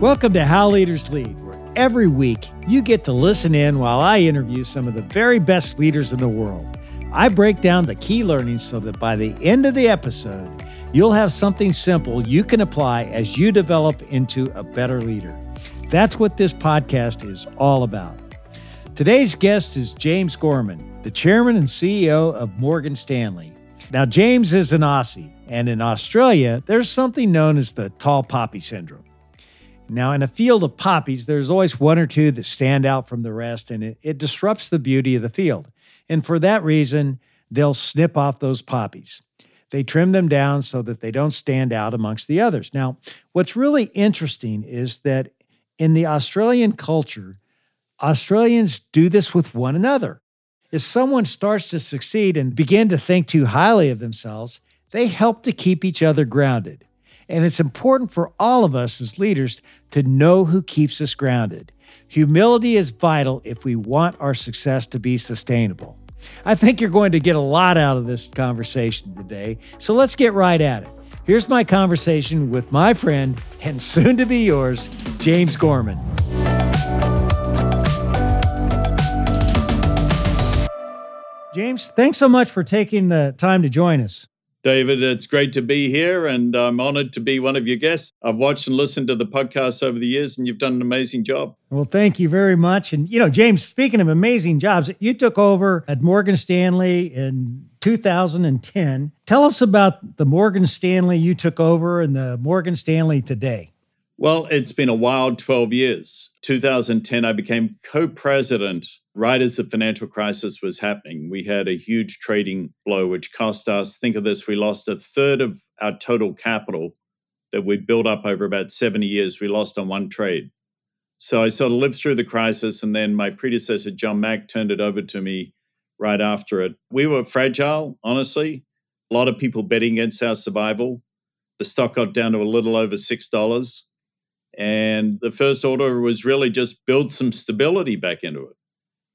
Welcome to How Leaders Lead, where every week you get to listen in while I interview some of the very best leaders in the world. I break down the key learnings so that by the end of the episode, you'll have something simple you can apply as you develop into a better leader. That's what this podcast is all about. Today's guest is James Gorman, the chairman and CEO of Morgan Stanley. Now, James is an Aussie, and in Australia, there's something known as the tall poppy syndrome. Now, in a field of poppies, there's always one or two that stand out from the rest, and it, it disrupts the beauty of the field. And for that reason, they'll snip off those poppies. They trim them down so that they don't stand out amongst the others. Now, what's really interesting is that in the Australian culture, Australians do this with one another. If someone starts to succeed and begin to think too highly of themselves, they help to keep each other grounded. And it's important for all of us as leaders to know who keeps us grounded. Humility is vital if we want our success to be sustainable. I think you're going to get a lot out of this conversation today, so let's get right at it. Here's my conversation with my friend and soon to be yours, James Gorman. James, thanks so much for taking the time to join us. David, it's great to be here and I'm honored to be one of your guests. I've watched and listened to the podcast over the years and you've done an amazing job. Well, thank you very much. And, you know, James, speaking of amazing jobs, you took over at Morgan Stanley in 2010. Tell us about the Morgan Stanley you took over and the Morgan Stanley today. Well, it's been a wild 12 years. 2010, I became co president right as the financial crisis was happening. We had a huge trading blow, which cost us, think of this, we lost a third of our total capital that we built up over about 70 years. We lost on one trade. So I sort of lived through the crisis, and then my predecessor, John Mack, turned it over to me right after it. We were fragile, honestly. A lot of people betting against our survival. The stock got down to a little over $6 and the first order was really just build some stability back into it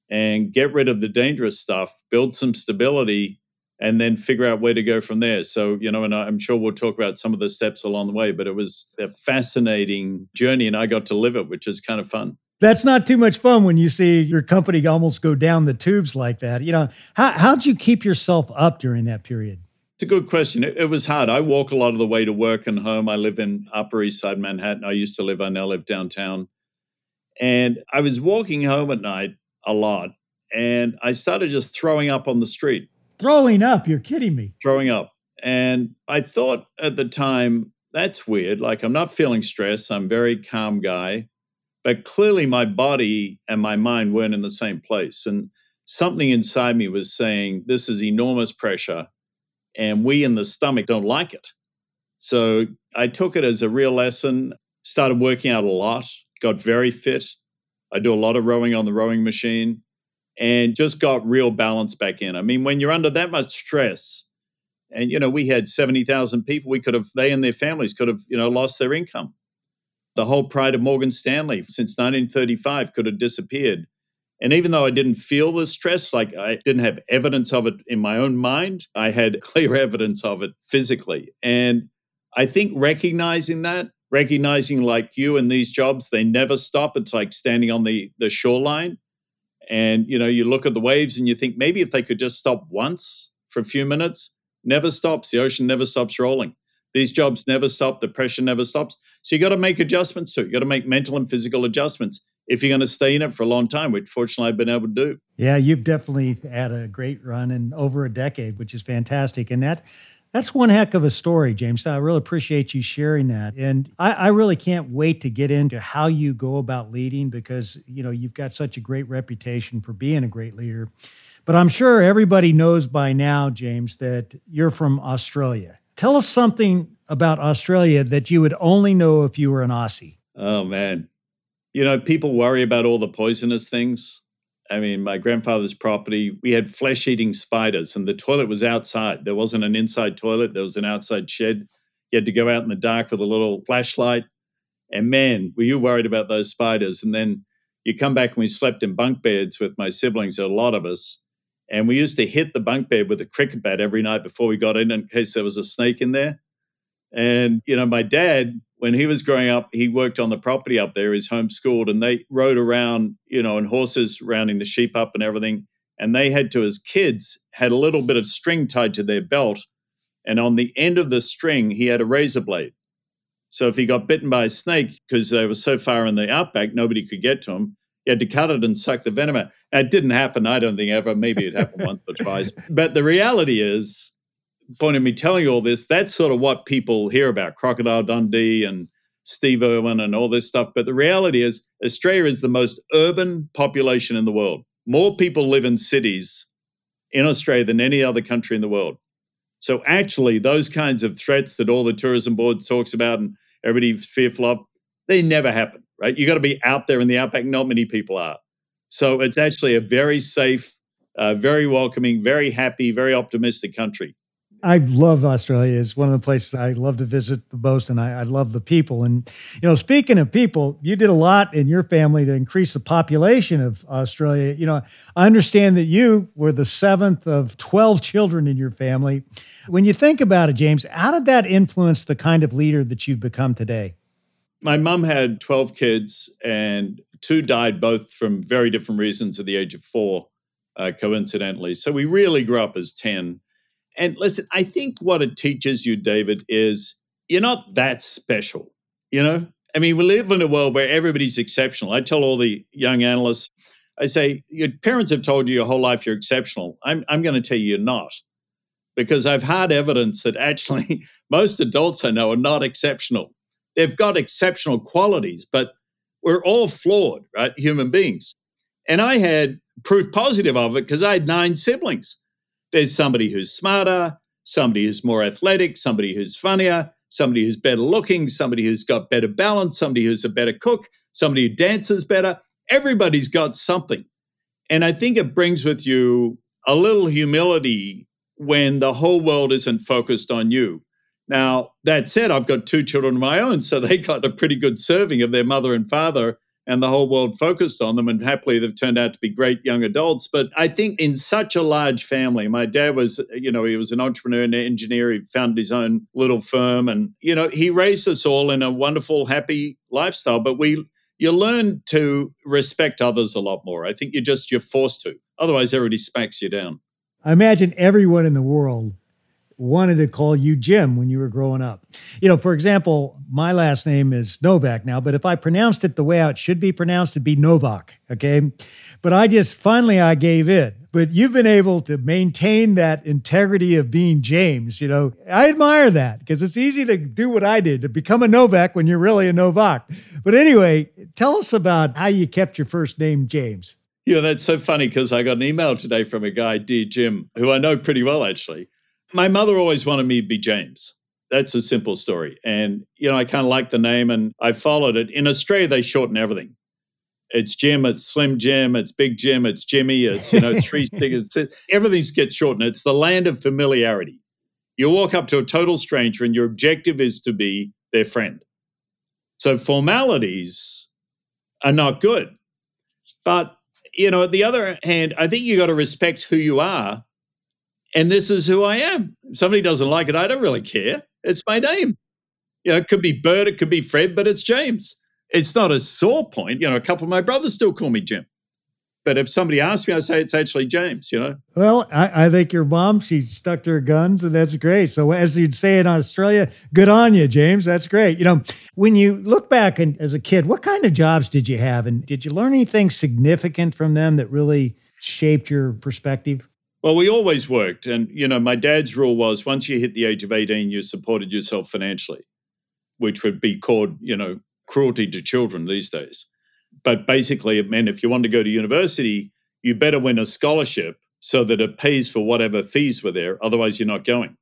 and get rid of the dangerous stuff, build some stability, and then figure out where to go from there. So, you know, and I'm sure we'll talk about some of the steps along the way, but it was a fascinating journey and I got to live it, which is kind of fun. That's not too much fun when you see your company almost go down the tubes like that. You know, how, how'd you keep yourself up during that period? It's a good question. It, it, was hard. I walk a lot of the way to work and home. I live in Upper East Side Manhattan. I used to live, I now live downtown. And I was walking home at night a lot, and I started just throwing up on the street. Throwing up? You're kidding me. Throwing up. And I thought at the time, that's weird. Like, I'm not feeling stress. I'm a very calm guy. But clearly, my body and my mind weren't in the same place. And something inside me was saying, this is enormous pressure and we in the stomach don't like it. So I took it as a real lesson, started working out a lot, got very fit. I do a lot of rowing on the rowing machine and just got real balance back in. I mean, when you're under that much stress, and you know, we had 70,000 people, we could have, they and their families could have, you know, lost their income. The whole pride of Morgan Stanley since 1935 could have disappeared. And even though I didn't feel the stress, like I didn't have evidence of it in my own mind, I had clear evidence of it physically. And I think recognizing that, recognizing like you in these jobs, they never stop. It's like standing on the, the shoreline. And you know, you look at the waves and you think maybe if they could just stop once for a few minutes, never stops. The ocean never stops rolling. These jobs never stop. The pressure never stops. So you got to make adjustments too. You got to make mental and physical adjustments if you're going to stay in it for a long time, which fortunately I've been able to do. Yeah, you've definitely had a great run in over a decade, which is fantastic. And that that's one heck of a story, James. I really appreciate you sharing that. And I, I, really can't wait to get into how you go about leading because, you know, you've got such a great reputation for being a great leader. But I'm sure everybody knows by now, James, that you're from Australia. Tell us something about Australia that you would only know if you were an Aussie. Oh, man you know, people worry about all the poisonous things. I mean, my grandfather's property, we had flesh eating spiders, and the toilet was outside. There wasn't an inside toilet, there was an outside shed. You had to go out in the dark with a little flashlight. And man, were you worried about those spiders? And then you come back and we slept in bunk beds with my siblings, a lot of us. And we used to hit the bunk bed with a cricket bat every night before we got in in case there was a snake in there. And, you know, my dad when he was growing up, he worked on the property up there. He's homeschooled, and they rode around, you know, and horses rounding the sheep up and everything. And they had to, as kids, had a little bit of string tied to their belt, and on the end of the string, he had a razor blade. So if he got bitten by a snake because they were so far in the outback, nobody could get to him. He had to cut it and suck the venom out. It didn't happen, I don't think ever. Maybe it happened once or twice. But the reality is, point of me telling you all this, that's sort of what people hear about Crocodile Dundee and Steve Irwin and all this stuff. But the reality is, Australia is the most urban population in the world. More people live in cities in Australia than any other country in the world. So actually, those kinds of threats that all the tourism board talks about and everybody's fearful of, they never happen, right? You got to be out there in the outback. Not many people are. So it's actually a very safe, uh, very welcoming, very happy, very optimistic country. I love Australia. It's one of the places I love to visit the most, and I, I, love the people. And you know, speaking of people, you did a lot in your family to increase the population of Australia. You know, I understand that you were the seventh of twelve children in your family. When you think about it, James, how did that influence the kind of leader that you've become today? My mom had twelve kids, and two died both from very different reasons at the age of four, uh, coincidentally. So we really grew up as ten and listen, I think what it teaches you, David, is you're not that special. You know, I mean, we live in a world where everybody's exceptional. I tell all the young analysts, I say, your parents have told you your whole life you're exceptional. I'm, I'm going to tell you you're not, because I've had evidence that actually most adults I know are not exceptional. They've got exceptional qualities, but we're all flawed, right? Human beings. And I had proof positive of it because I had nine siblings. There's somebody who's smarter, somebody who's more athletic, somebody who's funnier, somebody who's better looking, somebody who's got better balance, somebody who's a better cook, somebody who dances better. Everybody's got something. And I think it brings with you a little humility when the whole world isn't focused on you. Now, that said, I've got two children of my own, so they got a pretty good serving of their mother and father and the whole world focused on them. And happily, they've turned out to be great young adults. But I think in such a large family, my dad was, you know, he was an entrepreneur and engineer. He founded his own little firm. And, you know, he raised us all in a wonderful, happy lifestyle. But we, you learn to respect others a lot more. I think you're just, you're forced to. Otherwise, everybody smacks you down. I imagine everyone in the world wanted to call you Jim when you were growing up. You know, for example, my last name is Novak now, but if I pronounced it the way it should be pronounced, it'd be Novak. Okay. But I just finally I gave in. But you've been able to maintain that integrity of being James. You know, I admire that because it's easy to do what I did to become a Novak when you're really a Novak. But anyway, tell us about how you kept your first name James. Yeah, that's so funny because I got an email today from a guy, Dear Jim, who I know pretty well actually my mother always wanted me to be James. That's a simple story. And, you know, I kind of like the name and I followed it. In Australia, they shorten everything. It's Jim, it's Slim Jim, it's Big Jim, it's Jimmy, it's, you know, three stickers. Everything gets shortened. It's the land of familiarity. You walk up to a total stranger and your objective is to be their friend. So formalities are not good. But, you know, at the other hand, I think you got to respect who you are and this is who I am. If somebody doesn't like it, I don't really care. It's my name. You know, it could be Bert, it could be Fred, but it's James. It's not a sore point. You know, a couple of my brothers still call me Jim. But if somebody asks me, I say it's actually James, you know? Well, I, I think your mom, she stuck to her guns, and that's great. So, as you'd say in Australia, good on you, James. That's great. You know, when you look back and as a kid, what kind of jobs did you have? And did you learn anything significant from them that really shaped your perspective? Well, we always worked. And, you know, my dad's rule was once you hit the age of 18, you supported yourself financially, which would be called, you know, cruelty to children these days. But basically, it meant if you wanted to go to university, you better win a scholarship so that it pays for whatever fees were there. Otherwise, you're not going.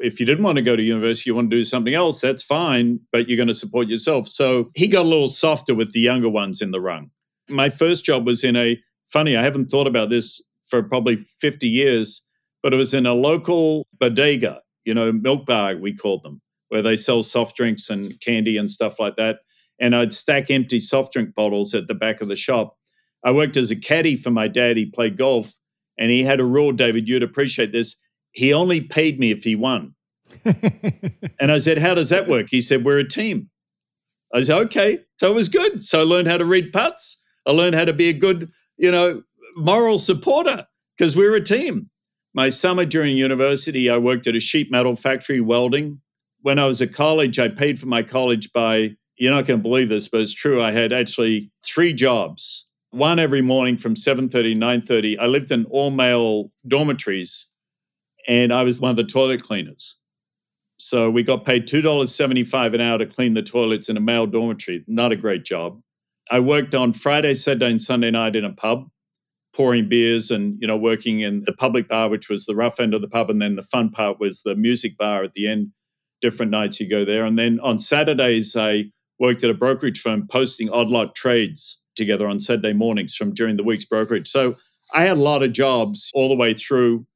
If you didn't want to go to university, you want to do something else, that's fine, but you're going to support yourself. So he got a little softer with the younger ones in the rung. My first job was in a funny, I haven't thought about this for probably 50 years, but it was in a local bodega, you know, milk bar, we called them, where they sell soft drinks and candy and stuff like that. And I'd stack empty soft drink bottles at the back of the shop. I worked as a caddy for my dad. He played golf, and he had a rule, David, you'd appreciate this. He only paid me if he won. and I said, How does that work? He said, We're a team. I said, okay. So it was good. So I learned how to read putts. I learned how to be a good, you know, moral supporter because we're a team. My summer during university, I worked at a sheet metal factory welding. When I was at college, I paid for my college by, you're not going to believe this, but it's true. I had actually three jobs, one every morning from 7.30 to 9.30. I lived in all male dormitories and I was one of the toilet cleaners. So we got paid $2.75 an hour to clean the toilets in a male dormitory. Not a great job. I worked on Friday, Saturday, and Sunday night in a pub pouring beers and you know working in the public bar which was the rough end of the pub and then the fun part was the music bar at the end. Different nights you go there. And then on saturdays i worked at a brokerage firm posting odd lot trades together on saturday mornings from during the week's brokerage. So i had a lot of jobs all the way through.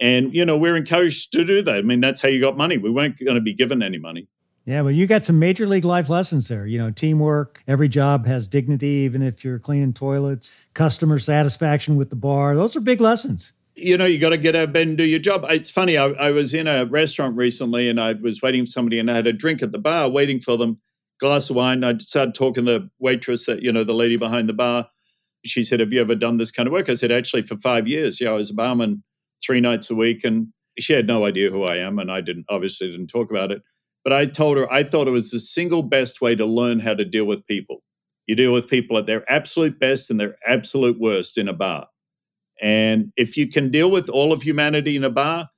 And you know we're encouraged to do that. I mean that's how you got money. We weren't going to be given any money yeah, but you got some major league life lessons there. You know, teamwork, every job has dignity, even if you're cleaning toilets, customer satisfaction with the bar. Those are big lessons. You know, you got to get of and do your job. It's funny, I, I was in a restaurant recently and I was waiting for somebody and I had a drink at the bar, waiting for them, glass of wine. I started talking to the waitress, that you know, the lady behind the bar. She said, Have you ever done this kind of work? I said, Actually, for five years. Yeah, I was a barman three nights a week. And she had no idea who I am. And I didn't, obviously, didn't talk about it. But I told her I thought it was the single best way to learn how to deal with people. You deal with people at their absolute best and their absolute worst in a bar. And if you can deal with all of humanity in a bar,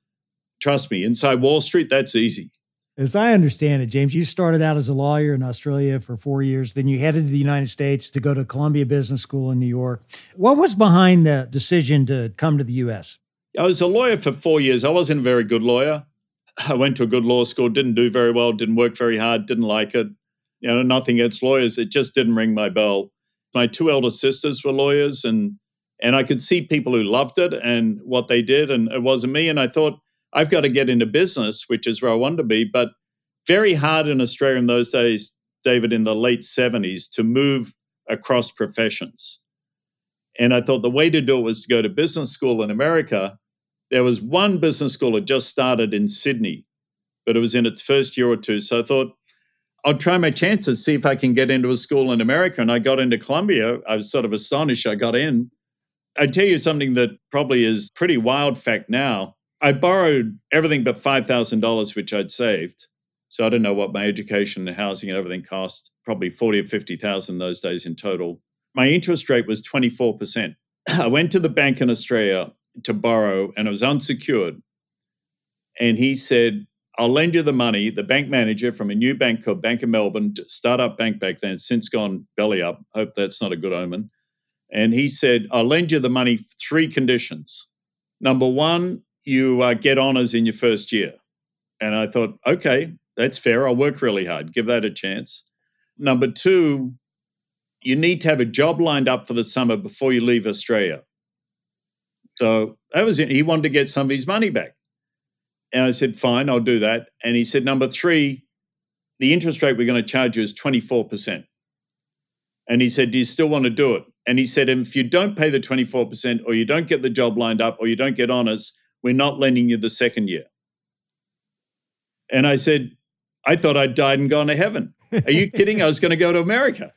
trust me, inside Wall Street, that's easy. As I understand it, James, you started out as a lawyer in Australia for four years. Then you headed to the United States to go to Columbia Business School in New York. What was behind the decision to come to the U.S.? I was a lawyer for four years. I wasn't a very good lawyer. I went to a good law school, didn't do very well, didn't work very hard, didn't like it. You know, nothing against lawyers. It just didn't ring my bell. My two elder sisters were lawyers, and and I could see people who loved it and what they did, and it wasn't me. And I thought I've got to get into business, which is where I wanted to be. But very hard in Australia in those days, David, in the late '70s, to move across professions. And I thought the way to do it was to go to business school in America there was one business school that just started in Sydney, but it was in its first year or two. So I thought, I'll try my chances, see if I can get into a school in America. And I got into Columbia. I was sort of astonished I got in. I tell you something that probably is pretty wild fact now. I borrowed everything but $5,000, which I'd saved. So I don't know what my education and housing and everything cost, probably 40 or 50,000 those days in total. My interest rate was 24%. I went to the bank in Australia to borrow and it was unsecured. And he said, I'll lend you the money. The bank manager from a new bank called Bank of Melbourne, startup bank back then, since gone belly up. Hope that's not a good omen. And he said, I'll lend you the money, three conditions. Number one, you uh, get honors in your first year. And I thought, okay, that's fair. I'll work really hard, give that a chance. Number two, you need to have a job lined up for the summer before you leave Australia. So that was it. He wanted to get some of his money back. And I said, fine, I'll do that. And he said, number three, the interest rate we're going to charge you is 24%. And he said, do you still want to do it? And he said, if you don't pay the 24% or you don't get the job lined up or you don't get honors, we're not lending you the second year. And I said, I thought I'd died and gone to heaven. Are you kidding? I was going to go to America.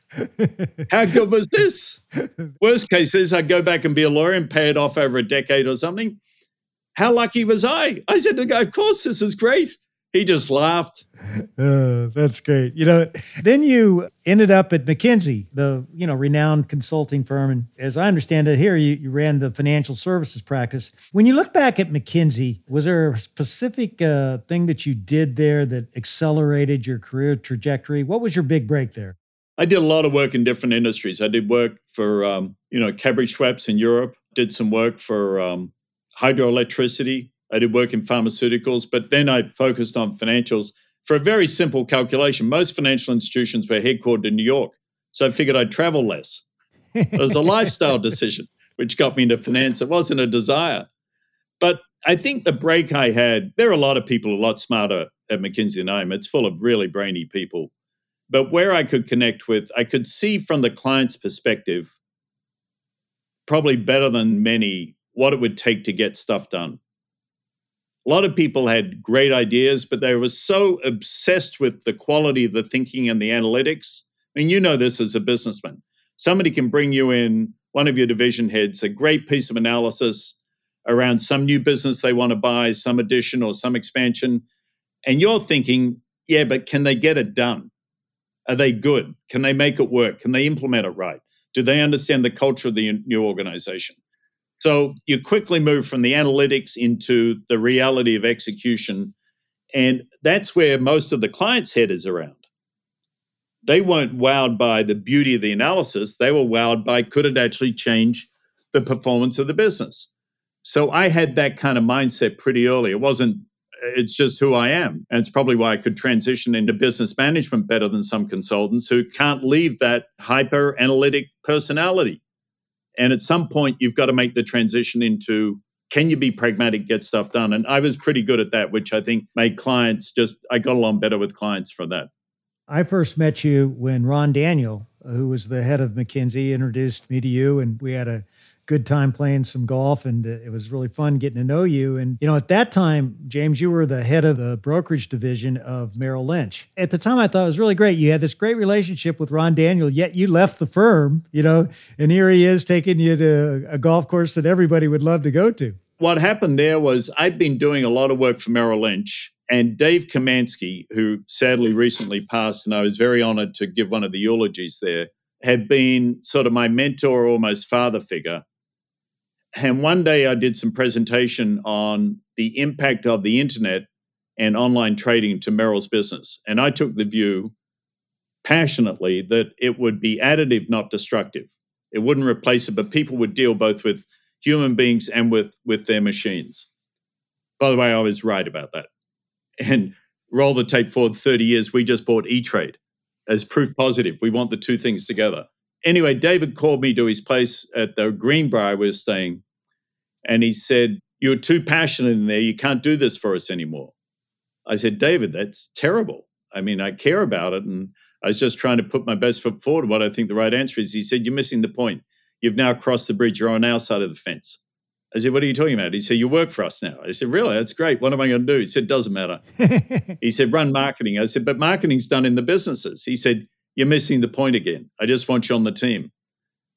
How good was this? Worst case is I'd go back and be a lawyer and pay it off over a decade or something. How lucky was I? I said to the guy, Of course, this is great. He just laughed. Uh, that's great. You know, then you ended up at McKinsey, the you know renowned consulting firm, and as I understand it, here you, you ran the financial services practice. When you look back at McKinsey, was there a specific uh, thing that you did there that accelerated your career trajectory? What was your big break there? I did a lot of work in different industries. I did work for um, you know Cadbury Schweppes in Europe. Did some work for um, hydroelectricity I did work in pharmaceuticals, but then I focused on financials for a very simple calculation. Most financial institutions were headquartered in New York. So I figured I'd travel less. It was a lifestyle decision, which got me into finance. It wasn't a desire. But I think the break I had, there are a lot of people a lot smarter at McKinsey than I am. It's full of really brainy people. But where I could connect with, I could see from the client's perspective, probably better than many, what it would take to get stuff done a lot of people had great ideas, but they were so obsessed with the quality of the thinking and the analytics mean, you know this as a businessman. Somebody can bring you in, one of your division heads, a great piece of analysis around some new business they want to buy, some addition or some expansion. And you're thinking, yeah, but can they get it done? Are they good? Can they make it work? Can they implement it right? Do they understand the culture of the new organization? So you quickly move from the analytics into the reality of execution. And that's where most of the client's head is around. They weren't wowed by the beauty of the analysis. They were wowed by could it actually change the performance of the business? So I had that kind of mindset pretty early. It wasn't, it's just who I am. And it's probably why I could transition into business management better than some consultants who can't leave that hyper analytic personality. And at some point, you've got to make the transition into can you be pragmatic, get stuff done? And I was pretty good at that, which I think made clients just, I got along better with clients for that. I first met you when Ron Daniel, who was the head of McKinsey, introduced me to you, and we had a good time playing some golf and it was really fun getting to know you. And you know at that time james you were the head of the brokerage division of merrill lynch. At the time i thought it was really great. You had this great relationship with ron daniel yet you left the firm you know and here he is taking you to a golf course that everybody would love to go to. What happened there was i'd been doing a lot of work for merrill lynch and Dave Komansky, who sadly recently passed, and I was very honored to give one of the eulogies there, had been sort of my mentor, almost father figure. And one day I did some presentation on the impact of the internet and online trading to Merrill's business. And I took the view passionately that it would be additive, not destructive. It wouldn't replace it, but people would deal both with human beings and with, with their machines. By the way, I was right about that and roll the tape forward 30 years, we just bought E Trade as proof positive. We want the two things together. Anyway, David called me to his place at the Greenbrier I was staying, and he said, You're too passionate in there. You can't do this for us anymore. I said, David, that's terrible. I mean, I care about it. And I was just trying to put my best foot forward what I think the right answer is. He said, You're missing the point. You've now crossed the bridge. You're on our side of the fence. I said, What are you talking about? He said, You work for us now. I said, Really? That's great. What am I going to do? He said, Doesn't matter. he said, Run marketing. I said, But marketing's done in the businesses. He said, You're missing the point again. I just want you on the team.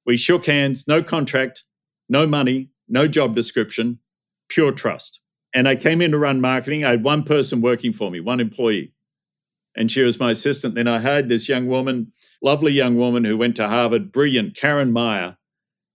We shook hands, no contract, no money, no job description, pure trust. And I came in to run marketing. I had one person working for me, one employee. And she was my assistant. Then I hired this young woman, lovely young woman who went to Harvard, brilliant, Karen Meyer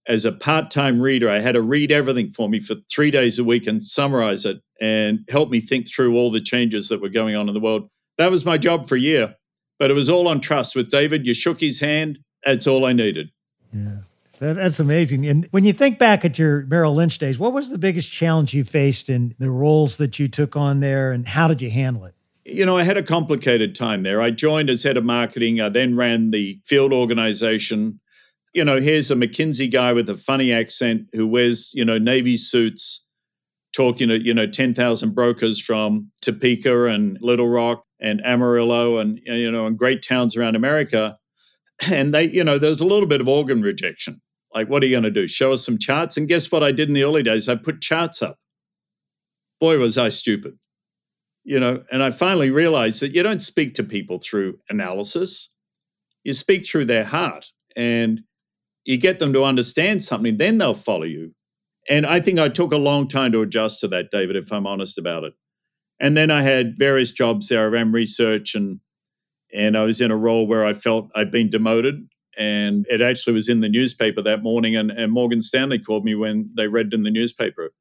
as a part-time reader i had to read everything for me for three days a week and summarize it and help me think through all the changes that were going on in the world that was my job for a year but it was all on trust. With david you shook his hand. That's all i needed. Yeah. That, that's amazing. And when you think back at your merrill lynch days what was the biggest challenge you faced in the roles that you took on there and how did you handle it? You know, I had a complicated time there. I joined as head of marketing. I then ran the field organization. You know, here's a McKinsey guy with a funny accent who wears, you know, Navy suits, talking to, you know, 10,000 brokers from Topeka and Little Rock and Amarillo and, you know, and great towns around America. And they, you know, there's a little bit of organ rejection. Like, what are you going to do? Show us some charts? And guess what I did in the early days? I put charts up. Boy, was I stupid. You know, and I finally realized that you don't speak to people through analysis, you speak through their heart. And you get them to understand something, then they'll follow you. And I think I took a long time to adjust to that, David, if I'm honest about it. And then I had various jobs there. I ran research and and I was in a role where I felt I'd been demoted. And it actually was in the newspaper that morning. And, and Morgan Stanley called me when they read in the newspaper.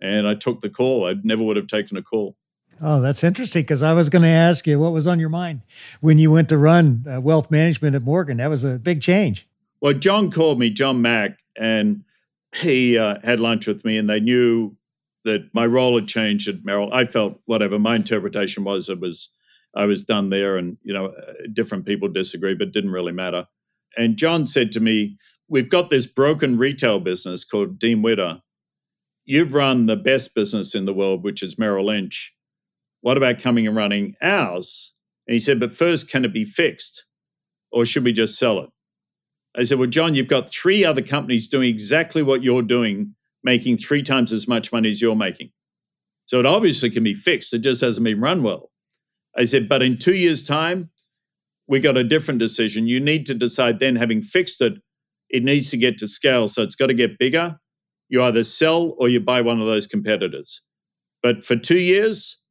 And I took the call. I never would have taken a call. Oh, that's interesting because I was going to ask you what was on your mind when you went to run uh, wealth management at Morgan. That was a big change. Well, John called me, John Mack, and he uh, had lunch with me, and they knew that my role had changed at Merrill. I felt whatever my interpretation was, it was I was done there, and you know, different people disagree, but it didn't really matter. And John said to me, "We've got this broken retail business called Dean Witter. You've run the best business in the world, which is Merrill Lynch. What about coming and running ours?" And he said, "But first, can it be fixed, or should we just sell it?" I said, Well, John, you've got three other companies doing exactly what you're doing, making three times as much money as you're making. So it obviously can be fixed. It just hasn't been run well. I said, But in two years' time, we got a different decision. You need to decide then, having fixed it, it needs to get to scale. So it's got to get bigger. You either sell or you buy one of those competitors. But for two years,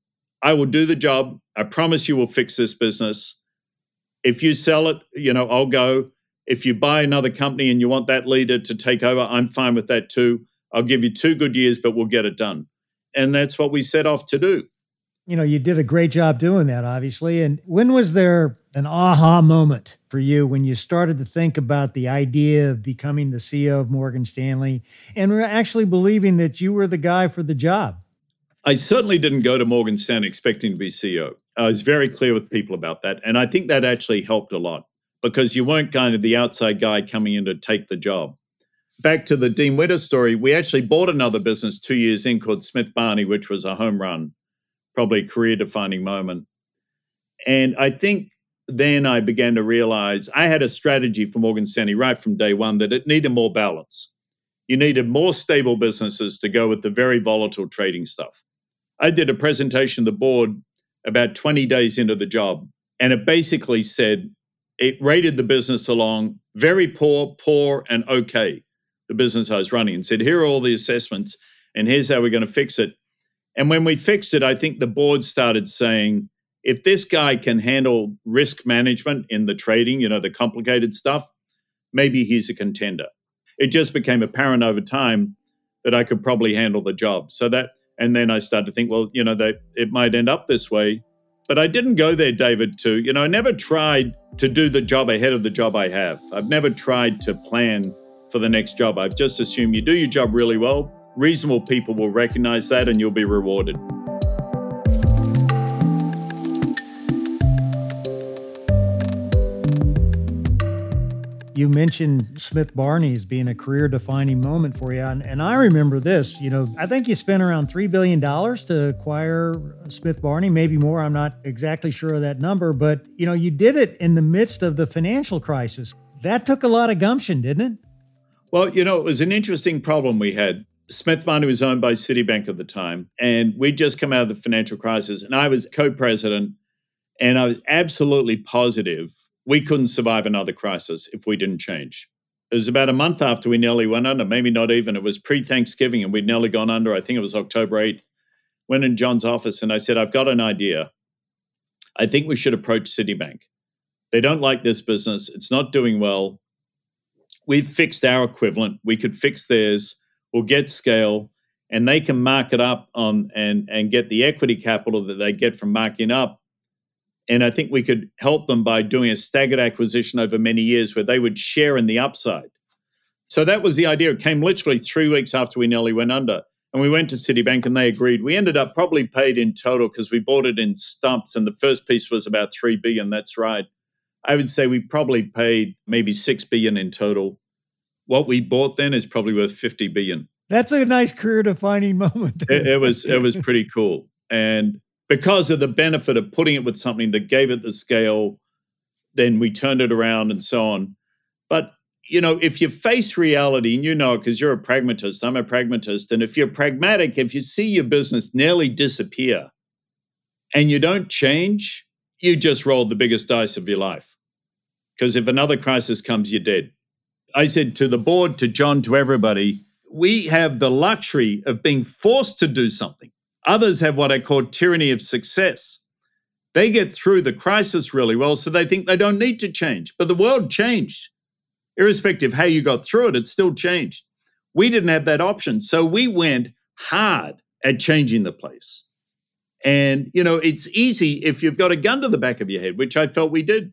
I will do the job. I promise you will fix this business. If you sell it, you know, I'll go. If you buy another company and you want that leader to take over, I'm fine with that too. I'll give you two good years, but we'll get it done. And that's what we set off to do you know, you did a great job doing that, obviously. And when was there an aha moment for you when you started to think about the idea of becoming the CEO of Morgan Stanley and were actually believing that you were the guy for the job? I certainly didn't go to Morgan Stanley expecting to be CEO. I was very clear with people about that. And I think that actually helped a lot because you weren't kind of the outside guy coming in to take the job. Back to the Dean Witter story, we actually bought another business two years in called Smith Barney, which was a home run probably career defining moment. And I think then I began to realize I had a strategy for Morgan Stanley right from day one that it needed more balance. You needed more stable businesses to go with the very volatile trading stuff. I did a presentation to the board about 20 days into the job, and it basically said it rated the business along very poor, poor, and okay, the business I was running, and said, here are all the assessments, and here's how we're going to fix it. And when we fixed it, I think the board started saying, if this guy can handle risk management in the trading, you know, the complicated stuff, maybe he's a contender. It just became apparent over time that I could probably handle the job. So that, and then I started to think, well, you know, that it might end up this way. But I didn't go there, David, to, you know, I never tried to do the job ahead of the job I have. I've never tried to plan for the next job. I've just assumed you do your job really well, reasonable people will recognize that and you'll be rewarded. You mentioned Smith Barney as being a career defining moment for you. And, and, I remember this, you know, I think you spent around $3 billion to acquire Smith Barney, maybe more. I'm not exactly sure of that number, but, you know, you did it in the midst of the financial crisis. That took a lot of gumption, didn't it? Well, you know, it was an interesting problem we had. Smith Barney was owned by Citibank at the time, and we'd just come out of the financial crisis, and I was co-president, and I was absolutely positive we couldn't survive another crisis if we didn't change. It was about a month after we nearly went under, maybe not even. It was pre-Thanksgiving, and we'd nearly gone under. I think it was October 8th. Went in John's office, and I said, "I've got an idea. I think we should approach Citibank. They don't like this business. It's not doing well. We've fixed our equivalent. We could fix theirs." We'll get scale and they can mark it up on and and get the equity capital that they get from marking up and i think we could help them by doing a staggered acquisition over many years where they would share in the upside so that was the idea it came literally three weeks after we nearly went under and we went to citibank and they agreed we ended up probably paid in total because we bought it in stumps and the first piece was about 3 billion that's right i would say we probably paid maybe 6 billion in total what we bought then is probably worth 50 billion. That's a nice career defining moment. it, it was it was pretty cool. And because of the benefit of putting it with something that gave it the scale, then we turned it around and so on. But you know, if you face reality, and you know, because you're a pragmatist, I'm a pragmatist, and if you're pragmatic, if you see your business nearly disappear and you don't change, you just rolled the biggest dice of your life. Because if another crisis comes, you're dead. I said to the board, to John, to everybody, we have the luxury of being forced to do something. Others have what I call tyranny of success. They get through the crisis really well, so they think they don't need to change. But the world changed. Irrespective of how you got through it, it still changed. We didn't have that option. So we went hard at changing the place. And, you know, it's easy if you've got a gun to the back of your head, which I felt we did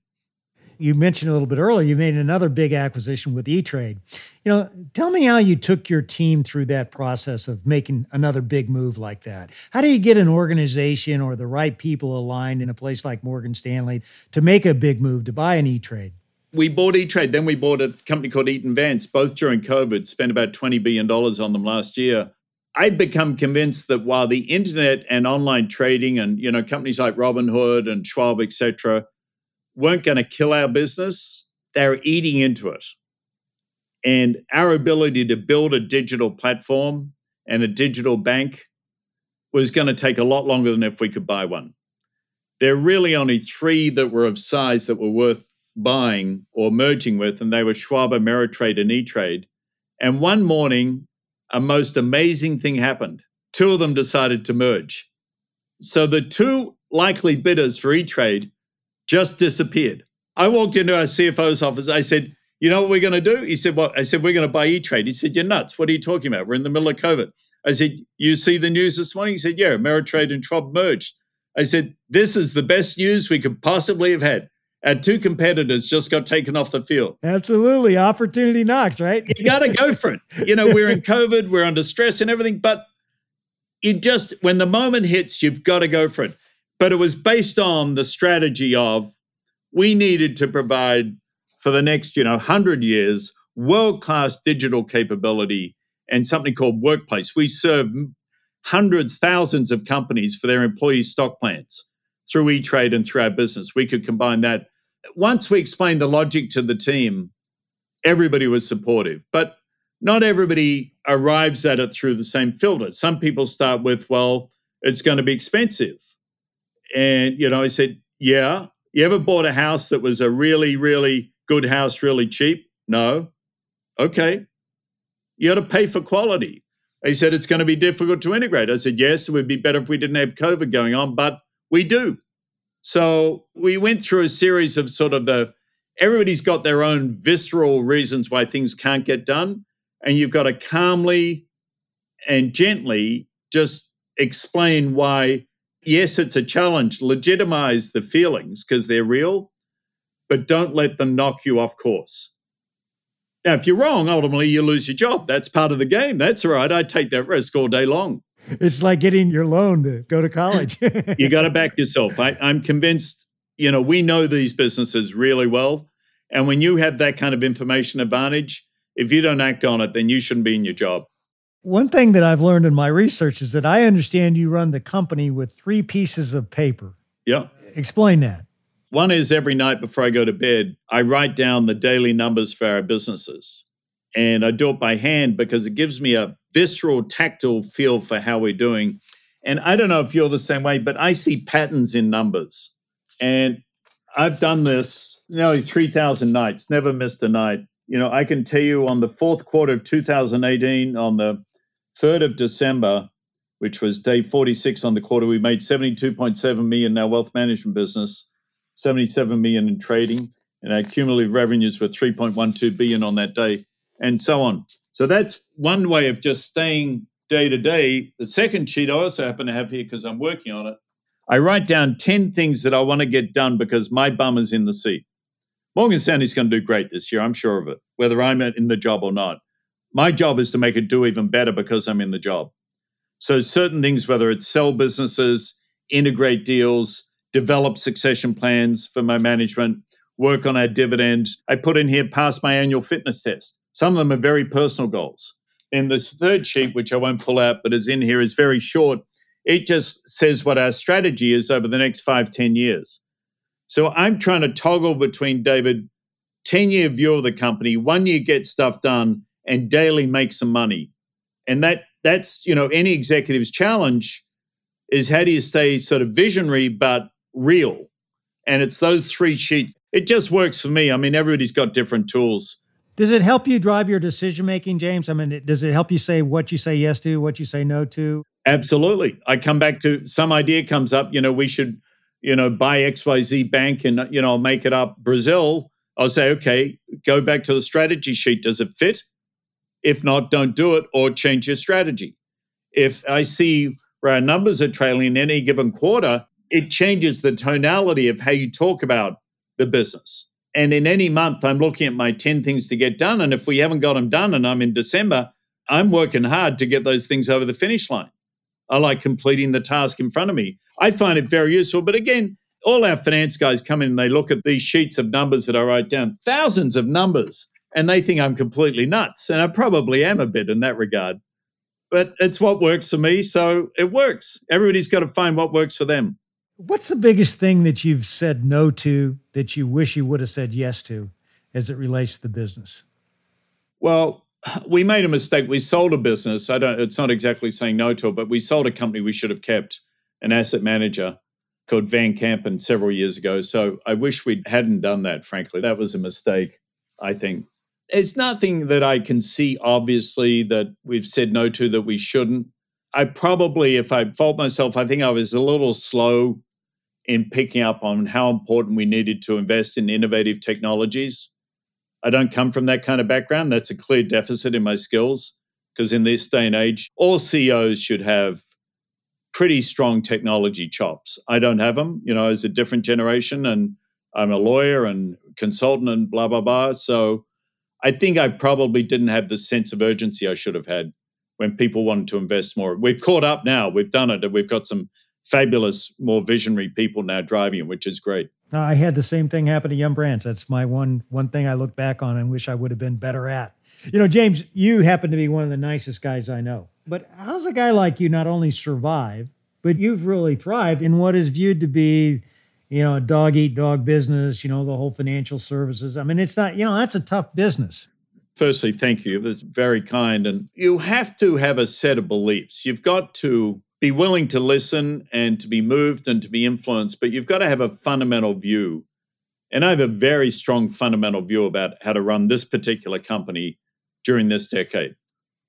you mentioned a little bit earlier, you made another big acquisition with E-Trade. You know, tell me how you took your team through that process of making another big move like that. How do you get an organization or the right people aligned in a place like Morgan Stanley to make a big move to buy an E-Trade? We bought E-Trade, then we bought a company called Eaton Vance, both during COVID, spent about $20 billion on them last year. I'd become convinced that while the internet and online trading and you know companies like Robinhood and Schwab, et cetera, weren't going to kill our business, they were eating into it. And our ability to build a digital platform and a digital bank was going to take a lot longer than if we could buy one. there are really only three that were of size that were worth buying or merging with, and they were Schwab, Ameritrade, and E Trade. And one morning, a most amazing thing happened. Two of them decided to merge. So the two likely bidders for E Trade just disappeared. I walked into our CFO's office. I said, You know what we're going to do? He said, What? Well, I said, We're going to buy E Trade. He said, You're nuts. What are you talking about? We're in the middle of COVID. I said, You see the news this morning? He said, Yeah, Ameritrade and Schwab merged. I said, This is the best news we could possibly have had. Our two competitors just got taken off the field. Absolutely. Opportunity knocked, right? you got to go for it. You know, we're in COVID, we're under stress and everything, but it just, when the moment hits, you've got to go for it. But it was based on the strategy of we needed to provide for the next, you know, 100 years world class digital capability and something called Workplace. We serve hundreds, thousands of companies for their employee stock plans through E-Trade and through our business. We could combine that. Once we explained the logic to the team, everybody was supportive. But not everybody arrives at it through the same filter. Some people start with, well, it's going to be expensive. And, you know, I said, yeah. You ever bought a house that was a really, really good house, really cheap? No. Okay. You got to pay for quality. He said it's going to be difficult to integrate. I said, yes, it would be better if we didn't have COVID going on, but we do. So we went through a series of sort of the everybody's got their own visceral reasons why things can't get done. And you've got to calmly and gently just explain why, yes, it's a challenge, legitimize the feelings because they're real, but don't let them knock you off course. Now, if you're wrong, ultimately you lose your job. That's part of the game. That's all right. I take that risk all day long. It's like getting your loan to go to college. you got to back yourself. I, I'm convinced, you know, we know these businesses really well. And when you have that kind of information advantage, if you don't act on it, then you shouldn't be in your job. One thing that I've learned in my research is that I understand you run the company with three pieces of paper. Yeah. Explain that. One is every night before I go to bed, I write down the daily numbers for our businesses. And I do it by hand because it gives me a visceral, tactile feel for how we're doing. And I don't know if you're the same way, but I see patterns in numbers. And I've done this nearly 3,000 nights, never missed a night. You know, I can tell you on the fourth quarter of 2018, on the 3rd of December, which was day 46 on the quarter, we made 72.7 million in our wealth management business. 77 million in trading, and our cumulative revenues were 3.12 billion on that day, and so on. So that's one way of just staying day to day. The second sheet I also happen to have here because I'm working on it. I write down 10 things that I want to get done because my bum is in the seat. Morgan Stanley's going to do great this year, I'm sure of it, whether I'm in the job or not. My job is to make it do even better because I'm in the job. So, certain things, whether it's sell businesses, integrate deals, develop succession plans for my management, work on our dividend. I put in here pass my annual fitness test. Some of them are very personal goals. And the third sheet, which I won't pull out, but is in here, is very short. It just says what our strategy is over the next five, ten years. So I'm trying to toggle between David, 10 year view of the company, one year get stuff done, and daily make some money. And that that's, you know, any executive's challenge is how do you stay sort of visionary, but real. And it's those three sheets. It just works for me. I mean, everybody's got different tools. Does it help you drive your decision making, James? I mean, does it help you say what you say yes to, what you say no to? Absolutely. I come back to some idea comes up, you know, we should, you know, buy XYZ bank and, you know, make it up Brazil. I'll say, okay, go back to the strategy sheet. Does it fit? If not, don't do it or change your strategy. If I see where our numbers are trailing in any given quarter, it changes the tonality of how you talk about the business. And in any month, I'm looking at my 10 things to get done. And if we haven't got them done and I'm in December, I'm working hard to get those things over the finish line. I like completing the task in front of me. I find it very useful. But again, all our finance guys come in and they look at these sheets of numbers that I write down, thousands of numbers, and they think I'm completely nuts. And I probably am a bit in that regard. But it's what works for me. So it works. Everybody's got to find what works for them. What's the biggest thing that you've said no to that you wish you would have said yes to as it relates to the business? Well, we made a mistake. We sold a business. I don't it's not exactly saying no to it, but we sold a company we should have kept, an asset manager. called Van Kampen several years ago. So I wish we hadn't done that, frankly. That was a mistake, I think. There's nothing that I can see, obviously, that we've said no to that we shouldn't. I probably, if I fault myself, I think I was a little slow in picking up on how important we needed to invest in innovative technologies. I don't come from that kind of background. That's a clear deficit in my skills because in this day and age, all CEOs should have pretty strong technology chops. I don't have them, you know, as a different generation, and I'm a lawyer and consultant and blah, blah, blah. So I think I probably didn't have the sense of urgency I should have had when people wanted to invest more. We've caught up now, we've done it, and we've got some fabulous, more visionary people now driving it, which is great. Uh, I had the same thing happen to Yum Brands. That's my one one thing I look back on and wish I would have been better at. You know, James, you happen to be one of the nicest guys I know. But how's a guy like you not only survive, but you've really thrived in what is viewed to be, you know, dog eat dog business, you know, the whole financial services. I mean, it's not, you know, that's a tough business. Firstly, thank you. That's very kind. And you have to have a set of beliefs. You've got to be willing to listen and to be moved and to be influenced, but you've got to have a fundamental view. And I have a very strong fundamental view about how to run this particular company during this decade.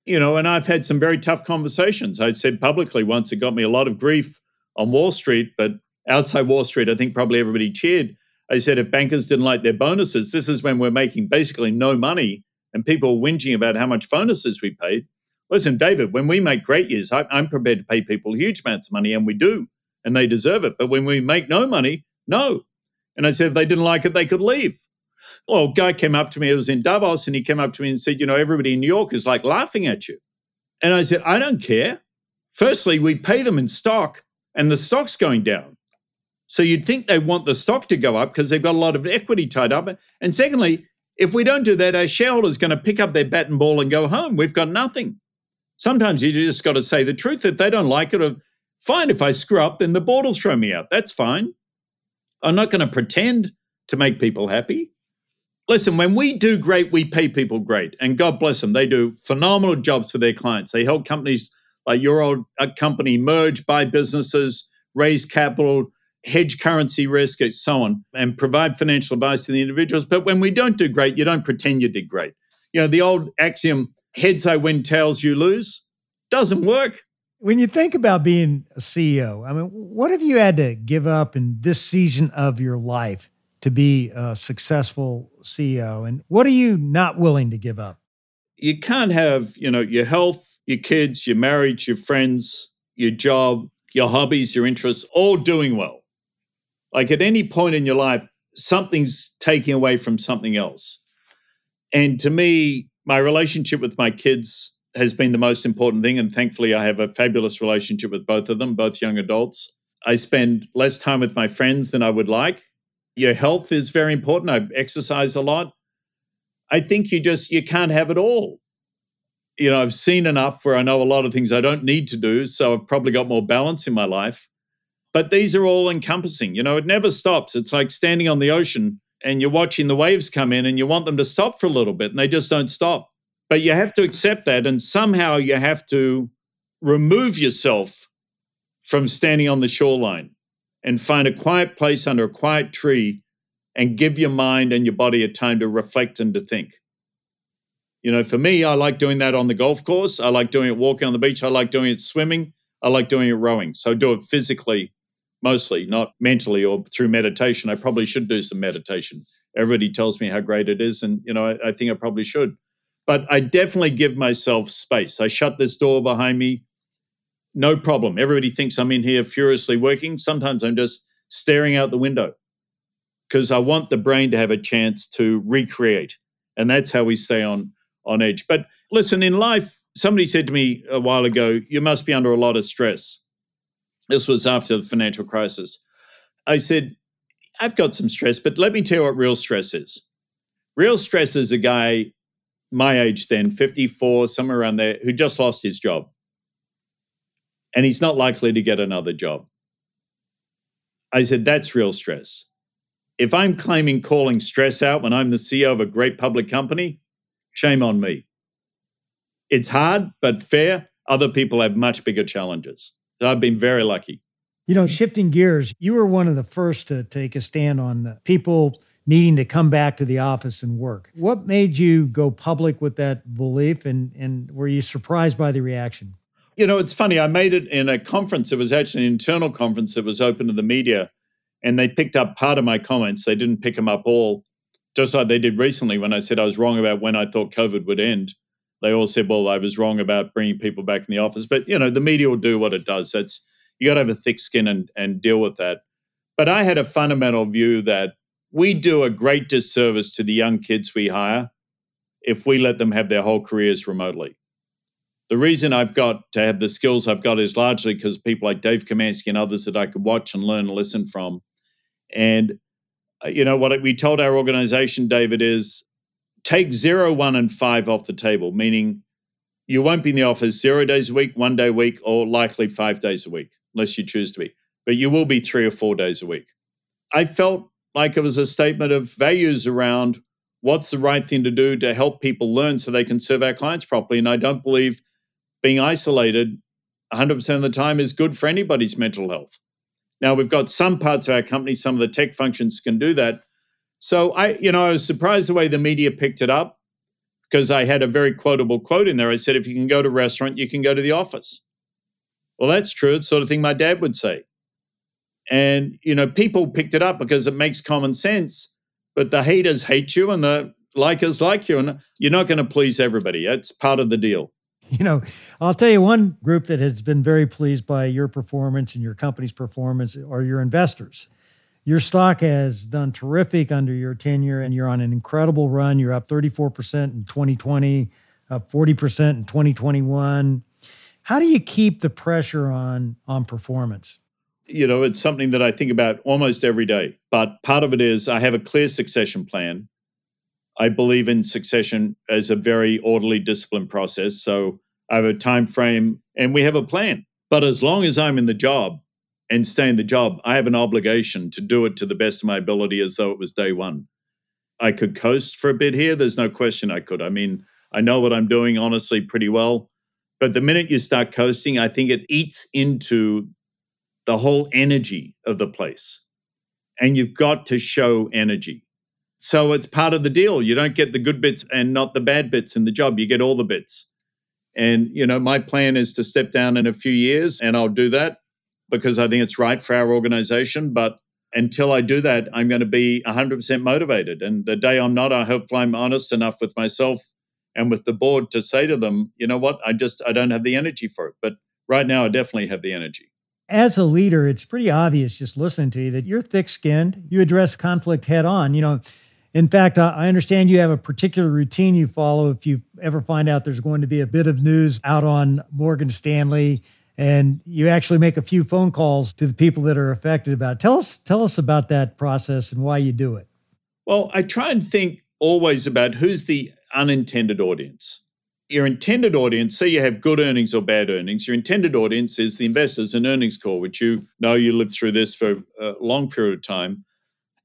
You know, and I've had some very tough conversations. I'd said publicly once it got me a lot of grief on Wall Street, but outside Wall Street, I think probably everybody cheered. I said if bankers didn't like their bonuses, this is when we're making basically no money and people are whinging about how much bonuses we paid. Listen, David, when we make great years, I, I'm prepared to pay people huge amounts of money, and we do, and they deserve it. But when we make no money, no. And I said, if they didn't like it, they could leave. Well, guy came up to me, it was in Davos, and he came up to me and said, You know, everybody in New York is like laughing at you. And I said, I don't care. Firstly, we pay them in stock, and the stock's going down. So you'd think they want the stock to go up because they've got a lot of equity tied up. And secondly, if we don't do that, our shareholders are going to pick up their bat and ball and go home. We've got nothing. Sometimes you just got to say the truth. If they don't like it, or fine. If I screw up, then the board will throw me out. That's fine. I'm not going to pretend to make people happy. Listen, when we do great, we pay people great. And God bless them. They do phenomenal jobs for their clients. They help companies like your old uh, company merge, buy businesses, raise capital, hedge currency risk, and so on, and provide financial advice to the individuals. But when we don't do great, you don't pretend you did great. You know, the old axiom heads I win, tails you lose. Doesn't work. When you think about being a CEO, I mean, what have you had to give up in this season of your life to be a successful CEO? And what are you not willing to give up? You can't have, you know, your health, your kids, your marriage, your friends, your job, your hobbies, your interests, all doing well. Like at any point in your life, something's taking away from something else. And to me, my relationship with my kids has been the most important thing. And thankfully, I have a fabulous relationship with both of them, both young adults. I spend less time with my friends than I would like. Your health is very important. I exercise a lot. I think you just you can't have it all. You know, I've seen enough where I know a lot of things I don't need to do, so I've probably got more balance in my life. But these are all encompassing. You know, it never stops. It's like standing on the ocean and you're watching the waves come in and you want them to stop for a little bit and they just don't stop. But you have to accept that and somehow you have to remove yourself from standing on the shoreline and find a quiet place under a quiet tree and give your mind and your body a time to reflect and to think. You know, for me, I like doing that on the golf course. I like doing it walking on the beach. I like doing it swimming. I like doing it rowing. So do it physically mostly, not mentally or through meditation. I probably should do some meditation. Everybody tells me how great it is, and you know, I, I think I probably should. But I definitely give myself space. I shut this door behind me. No problem. Everybody thinks I'm in here furiously working. Sometimes I'm just staring out the window because I want the brain to have a chance to recreate. And that's how we stay on on edge. But listen, in life, somebody said to me a while ago, you must be under a lot of stress. This was after the financial crisis. I said, I've got some stress, but let me tell you what real stress is. Real stress is a guy my age then, 54, somewhere around there, who just lost his job. And he's not likely to get another job. I said, that's real stress. If I'm claiming calling stress out when I'm the CEO of a great public company, shame on me. It's hard, but fair. Other people have much bigger challenges. I've been very lucky. You know, shifting gears, you were one of the first to take a stand on people needing to come back to the office and work. What made you go public with that belief and, and were you surprised by the reaction? You know, it's funny. I made it in a conference. It was actually an internal conference that was open to the media, and they picked up part of my comments. They didn't pick them up all, just like they did recently when I said I was wrong about when I thought COVID would end. They all said, well, I was wrong about bringing people back in the office. But, you know, the media will do what it does. That's, you got to have a thick skin and, and deal with that. But I had a fundamental view that we do a great disservice to the young kids we hire if we let them have their whole careers remotely. The reason I've got to have the skills I've got is largely because people like Dave Komansky and others that I could watch and learn and listen from. And, uh, you know, what we told our organization, David, is take zero, one, and five off the table, meaning you won't be in the office zero days a week, one day a week, or likely five days a week, unless you choose to be. But you will be three or four days a week. I felt like it was a statement of values around what's the right thing to do to help people learn so they can serve our clients properly. And I don't believe being isolated 100% of the time is good for anybody's mental health. Now, we've got some parts of our company, some of the tech functions can do that. So I, you know, I was surprised the way the media picked it up because I had a very quotable quote in there. I said, if you can go to a restaurant, you can go to the office. Well, that's true. It's sort of thing my dad would say. And, you know, people picked it up because it makes common sense, but the haters hate you and the likers like you. And you're not going to please everybody. That's part of the deal. You know, I'll tell you one group that has been very pleased by your performance and your company's performance are your investors. Your stock has done terrific under your tenure, and you're on an incredible run. You're up 34% in 2020, up 40% in 2021. How do you keep the pressure on on performance? You know, it's something that I think about almost every day. But part of it is I have a clear succession plan. I believe in succession as a very orderly, disciplined process. So I have a time frame and we have a plan. But as long as I'm in the job and stay in the job, I have an obligation to do it to the best of my ability as though it was day one. I could coast for a bit here. There's no question I could. I mean, I know what I'm doing honestly pretty well. But the minute you start coasting, I think it eats into the whole energy of the place. And you've got to show energy. So it's part of the deal. You don't get the good bits and not the bad bits in the job. You get all the bits. And, you know, my plan is to step down in a few years and I'll do that because I think it's right for our organization. But until I do that, I'm going to be 100% motivated. And the day I'm not, I hope I'm honest enough with myself and with the board to say to them, you know what, I just I don't have the energy for it. But right now, I definitely have the energy. As a leader, it's pretty obvious just listening to you that you're thick-skinned. You address conflict head on. You know, in fact, I understand you have a particular routine you follow if you ever find out there's going to be a bit of news out on Morgan Stanley and you actually make a few phone calls to the people that are affected about it. Tell us tell us about that process and why you do it. Well, I try and think always about who's the unintended audience. Your intended audience, say you have good earnings or bad earnings, your intended audience is the investors and earnings call, which you know you lived through this for a long period of time,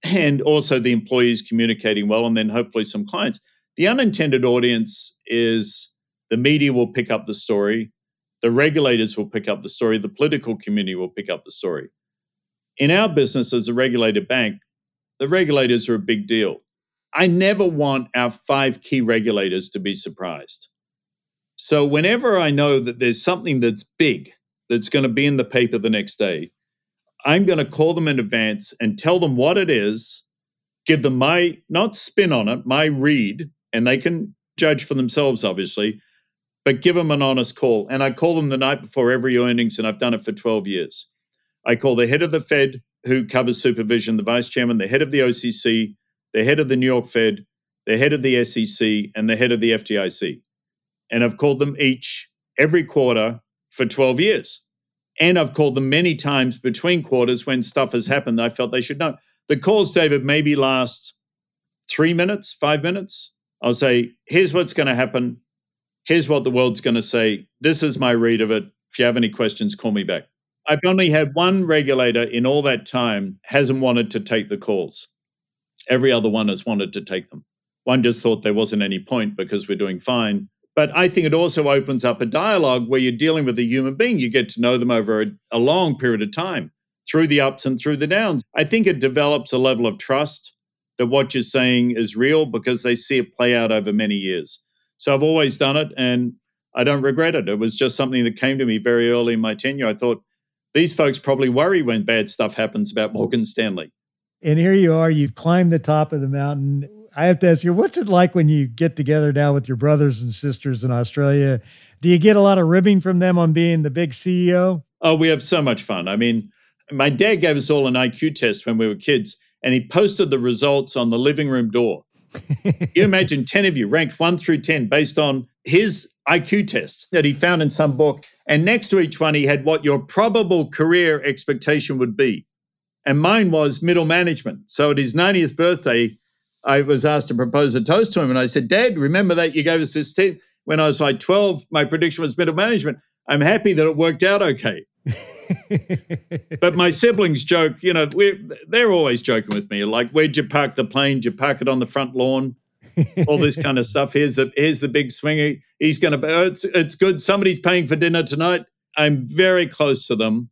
and also the employees communicating well, and then hopefully some clients. The unintended audience is the media will pick up the story, the regulators will pick up the story, the political community will pick up the story. In our business as a regulated bank, the regulators are a big deal. I never want our five key regulators to be surprised. So, whenever I know that there's something that's big that's going to be in the paper the next day, I'm going to call them in advance and tell them what it is, give them my, not spin on it, my read, and they can judge for themselves, obviously but give them an honest call. And I call them the night before every earnings, and I've done it for 12 years. I call the head of the Fed, who covers supervision, the vice chairman, the head of the OCC, the head of the New York Fed, the head of the SEC, and the head of the FDIC. And I've called them each every quarter for 12 years. And I've called them many times between quarters when stuff has happened I felt they should know. The calls, David, maybe last three minutes, five minutes. I'll say, here's what's going to happen here's what the world's going to say. This is my read of it. If you have any questions, call me back. I've only had one regulator in all that time hasn't wanted to take the calls. Every other one has wanted to take them. One just thought there wasn't any point because we're doing fine. But I think it also opens up a dialogue where you're dealing with a human being. You get to know them over a, a long period of time. through the ups and through the downs. I think it develops a level of trust that what you're saying is real because they see it play out over many years. So I've always done it and I don't regret it. It was just something that came to me very early in my tenure. I thought these folks probably worry when bad stuff happens about Morgan Stanley. And here you are, you've climbed the top of the mountain. I have to ask you, what's it like when you get together now with your brothers and sisters in Australia? Do you get a lot of ribbing from them on being the big CEO? Oh, we have so much fun. I mean, my dad gave us all an IQ test when we were kids, and he posted the results on the living room door. you imagine 10 of you ranked 1 through 10 based on his IQ test that he found in some book. And next to each one, he had what your probable career expectation would be. And mine was middle management. So at his 90th birthday, I was asked to propose a toast to him. And I said, Dad, remember that you gave us this test when I was like 12? My prediction was middle management. I'm happy that it worked out okay. But my siblings joke, you know, they're always joking with me. Like, where'd you park the plane? Did you park it on the front lawn? All this kind of stuff. Here's the here's the big swinger. He's going to. Oh, it's it's good. Somebody's paying for dinner tonight. I'm very close to them.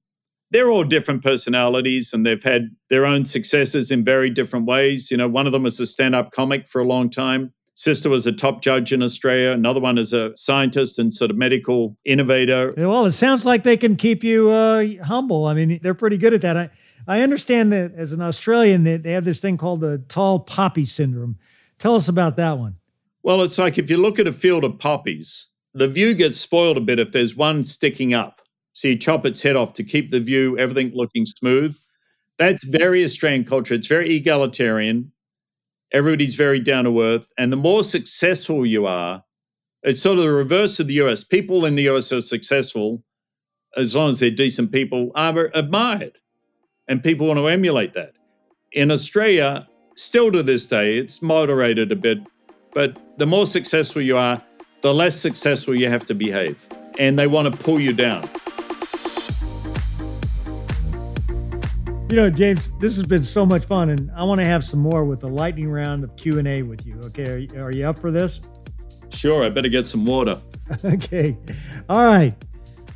They're all different personalities, and they've had their own successes in very different ways. You know, one of them was a stand-up comic for a long time sister was a top judge in Australia. Another one is a scientist and sort of medical innovator. Well, it sounds like they can keep you uh, humble. I mean, they're pretty good at that. I, I understand that as an Australian, that they have this thing called the tall poppy syndrome. Tell us about that one. Well, it's like if you look at a field of poppies, the view gets spoiled a bit if there's one sticking up. So you chop its head off to keep the view, everything looking smooth. That's very Australian culture. It's very egalitarian everybody's very down to earth. And the more successful you are, it's sort of the reverse of the US. People in the US are successful as long as they're decent people, are admired. And people want to emulate that. In Australia, still to this day, it's moderated a bit, but the more successful you are, the less successful you have to behave. And they want to pull you down. You know, James, this has been so much fun, and I want to have some more with a lightning round of Q and A with you. Okay, are you, are you up for this? Sure. I better get some water. okay. All right.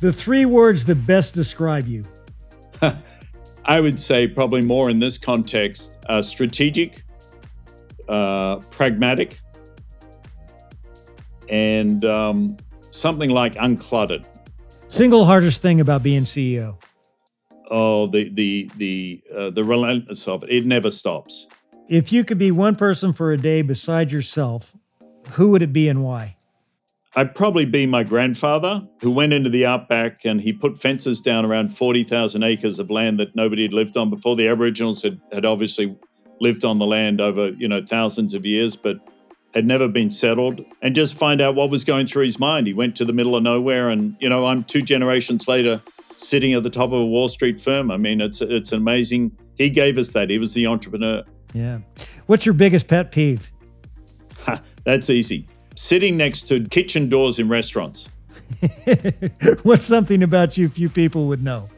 The three words that best describe you. I would say probably more in this context: uh, strategic, uh, pragmatic, and um, something like uncluttered. Single hardest thing about being CEO oh the the the uh, the relentless of it. It never stops. If you could be one person for a day beside yourself who would it be and why? I'd probably be my grandfather who went into the outback and he put fences down around 40,000 acres of land that nobody had lived on before. The aboriginals had, had obviously lived on the land over you know thousands of years but had never been settled. And just find out what was going through his mind. He went to the middle of nowhere and you know i'm two generations later sitting at the top of a Wall Street firm. I mean, it's it's amazing. He gave us that. He was the entrepreneur. Yeah. What's your biggest pet peeve? That's easy. Sitting next to kitchen doors in restaurants. What's something about you few people would know?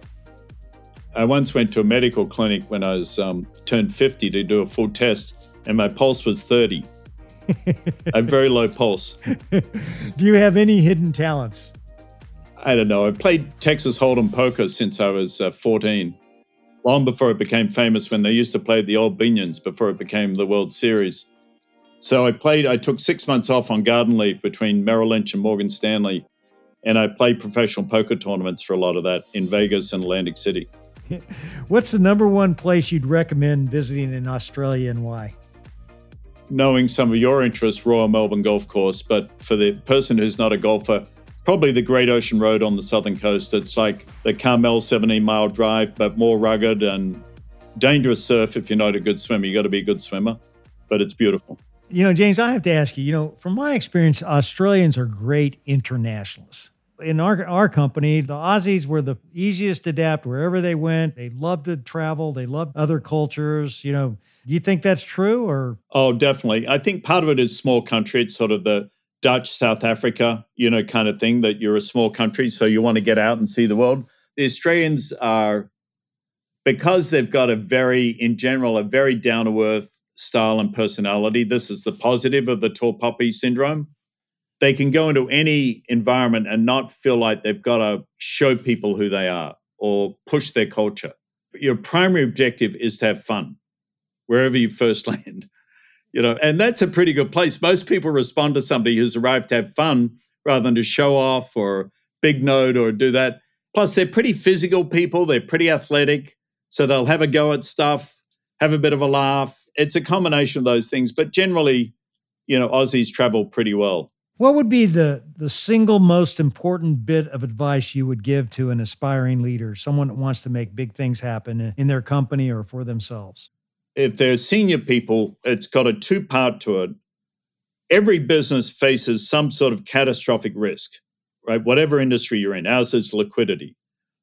I once went to a medical clinic when I was um, turned 50 to do a full test, and my pulse was 30. I have very low pulse. do you have any hidden talents? I don't know. I played Texas Hold'em poker since I was uh, 14, long before it became famous when they used to play the old Binions before it became the World Series. So I played, I took six months off on garden leave between Merrill Lynch and Morgan Stanley. And I played professional poker tournaments for a lot of that in Vegas and Atlantic City. What's the number one place you'd recommend visiting in Australia and why? Knowing some of your interests, Royal Melbourne Golf Course. But for the person who's not a golfer, probably the Great Ocean Road on the southern coast. It's like the Carmel 17 mile drive, but more rugged and dangerous surf if you're not a good swimmer. You got to be a good swimmer, but it's beautiful. You know, James, I have to ask you, you know, from my experience, Australians are great internationalists. In our, our company, the Aussies were the easiest to adapt wherever they went. They loved to travel, they loved other cultures. You know, do you think that's true or? Oh, definitely. I think part of it is small country. It's sort of the Dutch, South Africa, you know, kind of thing that you're a small country, so you want to get out and see the world. The Australians are, because they've got a very, in general, a very down to earth style and personality. This is the positive of the tall poppy syndrome. They can go into any environment and not feel like they've got to show people who they are or push their culture. your primary objective is to have fun wherever you first land. You know, and that's a pretty good place. Most people respond to somebody who's arrived to have fun rather than to show off or big note or do that. Plus, they're pretty physical people, they're pretty athletic, so they'll have a go at stuff, have a bit of a laugh. It's a combination of those things, but generally, you know, Aussies travel pretty well. What would be the the single most important bit of advice you would give to an aspiring leader, someone that wants to make big things happen in their company or for themselves? If they're senior people, it's got a two part to it. Every business faces some sort of catastrophic risk, right? Whatever industry you're in, ours is liquidity.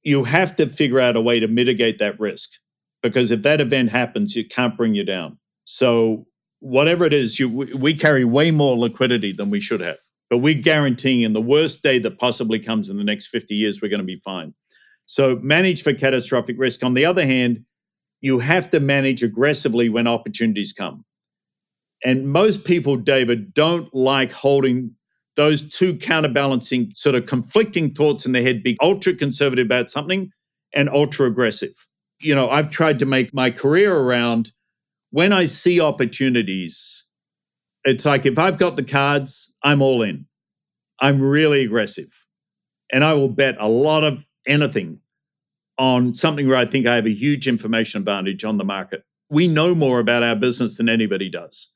You have to figure out a way to mitigate that risk because if that event happens, it can't bring you down. So whatever it is, you, we carry way more liquidity than we should have. But we're guaranteeing in the worst day that possibly comes in the next 50 years, we're going to be fine. So manage for catastrophic risk. On the other hand, you have to manage aggressively when opportunities come. And most people, David, don't like holding those two counterbalancing, sort of conflicting thoughts in their head, be ultra conservative about something and ultra aggressive. You know, I've tried to make my career around when I see opportunities, it's like if I've got the cards, I'm all in. I'm really aggressive. And I will bet a lot of anything on something where I think I have a huge information advantage on the market. We know more about our business than anybody does.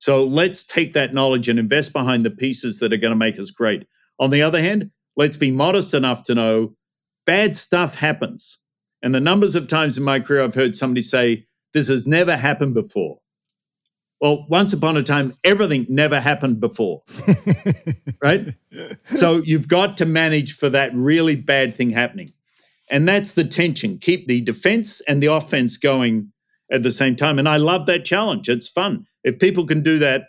So let's take that knowledge and invest behind the pieces that are going to make us great. On the other hand, let's be modest enough to know bad stuff happens. And the numbers of times in my career I've heard somebody say, this has never happened before. Well, once upon a time, everything never happened before. right? So you've got to manage for that really bad thing happening. And that's the tension. Keep the defense and the offense going at the same time. And I love that challenge. It's fun. If people can do that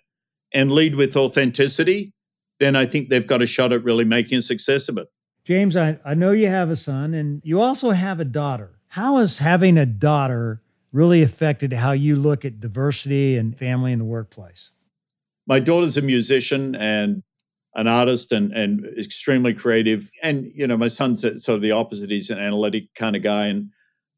and lead with authenticity, then I think they've got a shot at really making a success of it. James, I, I know you have a son and you also have a daughter. How has having a daughter really affected how you look at diversity and family in the workplace? My daughter's a musician and an artist and, and extremely creative. And, you know, my son's sort of the opposite. He's an analytic kind of guy. And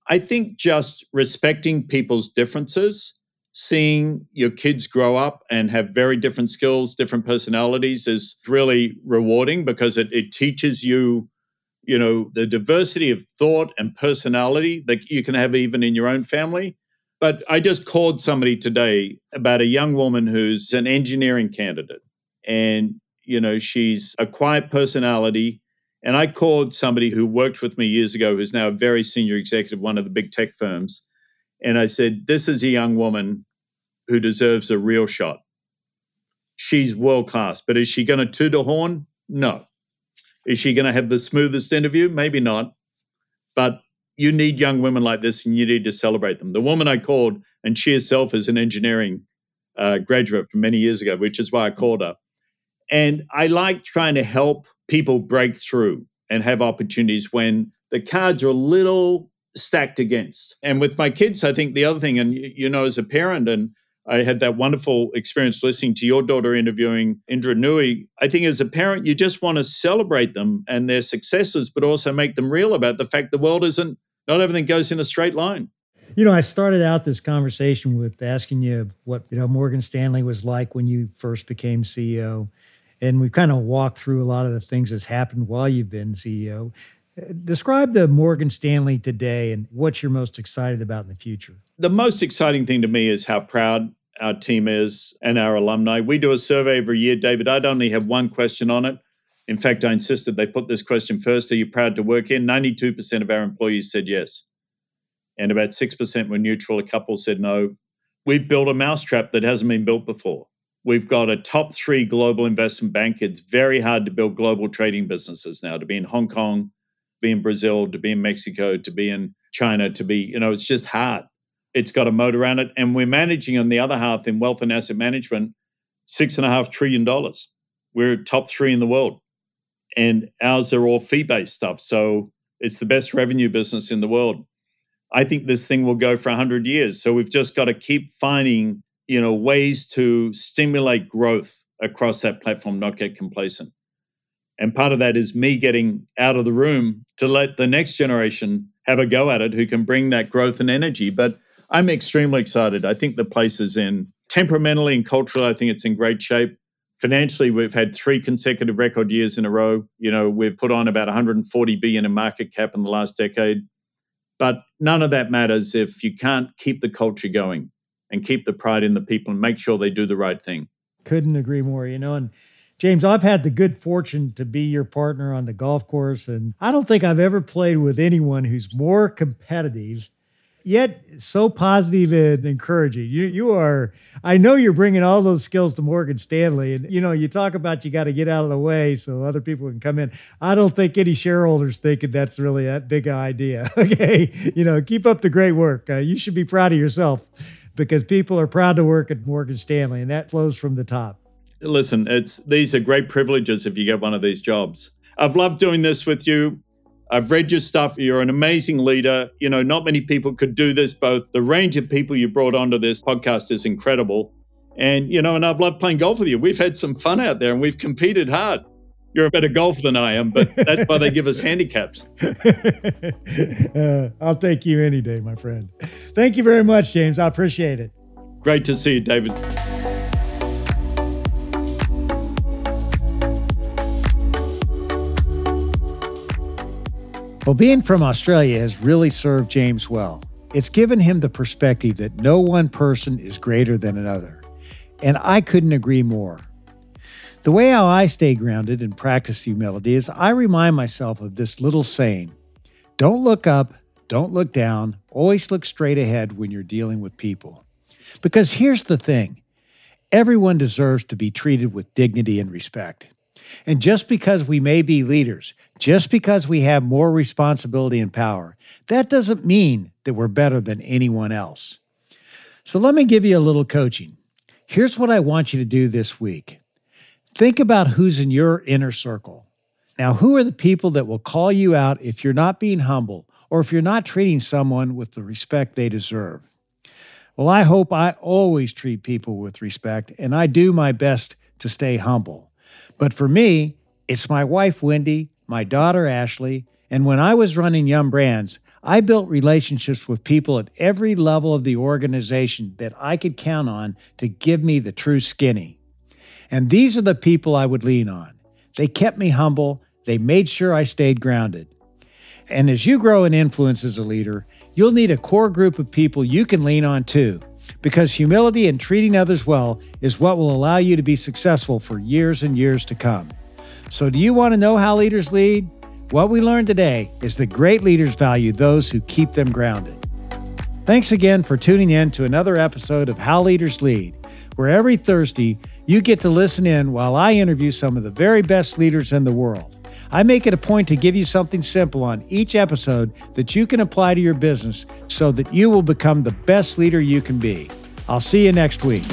I think just respecting people's differences, seeing your kids grow up and have very different skills, different personalities is really rewarding because it, it teaches you you know, the diversity of thought and personality that you can have even in your own family. But I just called somebody today about a young woman who's an engineering candidate. And, you know, she's a quiet personality. And I called somebody who worked with me years ago, who's now a very senior executive, one of the big tech firms. And I said, This is a young woman who deserves a real shot. She's world class, but is she going to toot a horn? No. Is she going to have the smoothest interview? Maybe not. But you need young women like this and you need to celebrate them. The woman I called, and she herself is an engineering uh, graduate from many years ago, which is why I called her. And I like trying to help people break through and have opportunities when the cards are a little stacked against. And with my kids, I think the other thing, and you know, as a parent, and I had that wonderful experience listening to your daughter interviewing Indra Nooyi. I think as a parent, you just want to celebrate them and their successes, but also make them real about the fact the world isn't, not everything goes in a straight line. You know, I started out this conversation with asking you what, you know, Morgan Stanley was like when you first became CEO. And we've kind of walked through a lot of the things that's happened while you've been CEO. Describe the Morgan Stanley today and what you're most excited about in the future. The most exciting thing to me is how proud our team is and our alumni. We do a survey every year, David. I'd only have one question on it. In fact, I insisted they put this question first Are you proud to work in? 92% of our employees said yes. And about 6% were neutral. A couple said no. We've built a mousetrap that hasn't been built before. We've got a top three global investment bank. It's very hard to build global trading businesses now, to be in Hong Kong, to be in Brazil, to be in Mexico, to be in China, to be, you know, it's just hard. It's got a moat around it. And we're managing on the other half in wealth and asset management, six and a half trillion dollars. We're top three in the world. And ours are all fee based stuff. So it's the best revenue business in the world. I think this thing will go for 100 years. So we've just got to keep finding, you know, ways to stimulate growth across that platform, not get complacent. And part of that is me getting out of the room to let the next generation have a go at it who can bring that growth and energy. But I'm extremely excited. I think the place is in temperamentally and culturally, I think it's in great shape. Financially, we've had three consecutive record years in a row. You know, we've put on about 140 billion in market cap in the last decade. But none of that matters if you can't keep the culture going and keep the pride in the people and make sure they do the right thing. Couldn't agree more, you know, and James, I've had the good fortune to be your partner on the golf course, and I don't think I've ever played with anyone who's more competitive, yet so positive and encouraging. You, you are. I know you're bringing all those skills to Morgan Stanley, and you know you talk about you got to get out of the way so other people can come in. I don't think any shareholders thinking that's really that big idea. Okay, you know, keep up the great work. Uh, you should be proud of yourself because people are proud to work at Morgan Stanley, and that flows from the top listen, it's these are great privileges if you get one of these jobs. I've loved doing this with you. I've read your stuff. You're an amazing leader. You know, not many people could do this. Both the range of people you brought onto this podcast is incredible. And, you know, and I've loved playing golf with you. We've had some fun out there and we've competed hard. You're a better golfer than I am, but that's why they give us handicaps. uh, I'll take you any day, my friend. Thank you very much, James. I appreciate it. Great to see you, David. Well, being from Australia has really served James well. It's given him the perspective that no one person is greater than another. And I couldn't agree more. The way how I stay grounded and practice humility is I remind myself of this little saying don't look up, don't look down, always look straight ahead when you're dealing with people. Because here's the thing everyone deserves to be treated with dignity and respect. And just because we may be leaders, just because we have more responsibility and power, that doesn't mean that we're better than anyone else. So let me give you a little coaching. Here's what I want you to do this week think about who's in your inner circle. Now, who are the people that will call you out if you're not being humble or if you're not treating someone with the respect they deserve? Well, I hope I always treat people with respect and I do my best to stay humble. But for me, it's my wife, Wendy, my daughter, Ashley, and when I was running Yum Brands, I built relationships with people at every level of the organization that I could count on to give me the true skinny. And these are the people I would lean on. They kept me humble, they made sure I stayed grounded. And as you grow in influence as a leader, you'll need a core group of people you can lean on too because humility and treating others well is what will allow you to be successful for years and years to come. So, do you want to know how leaders lead? What we learned today is that great leaders value those who keep them grounded. Thanks again for tuning in to another episode of How Leaders Lead, where every Thursday you get to listen in while I interview some of the very best leaders in the world. I make it a point to give you something simple on each episode that you can apply to your business so that you will become the best leader you can be. I'll see you next week.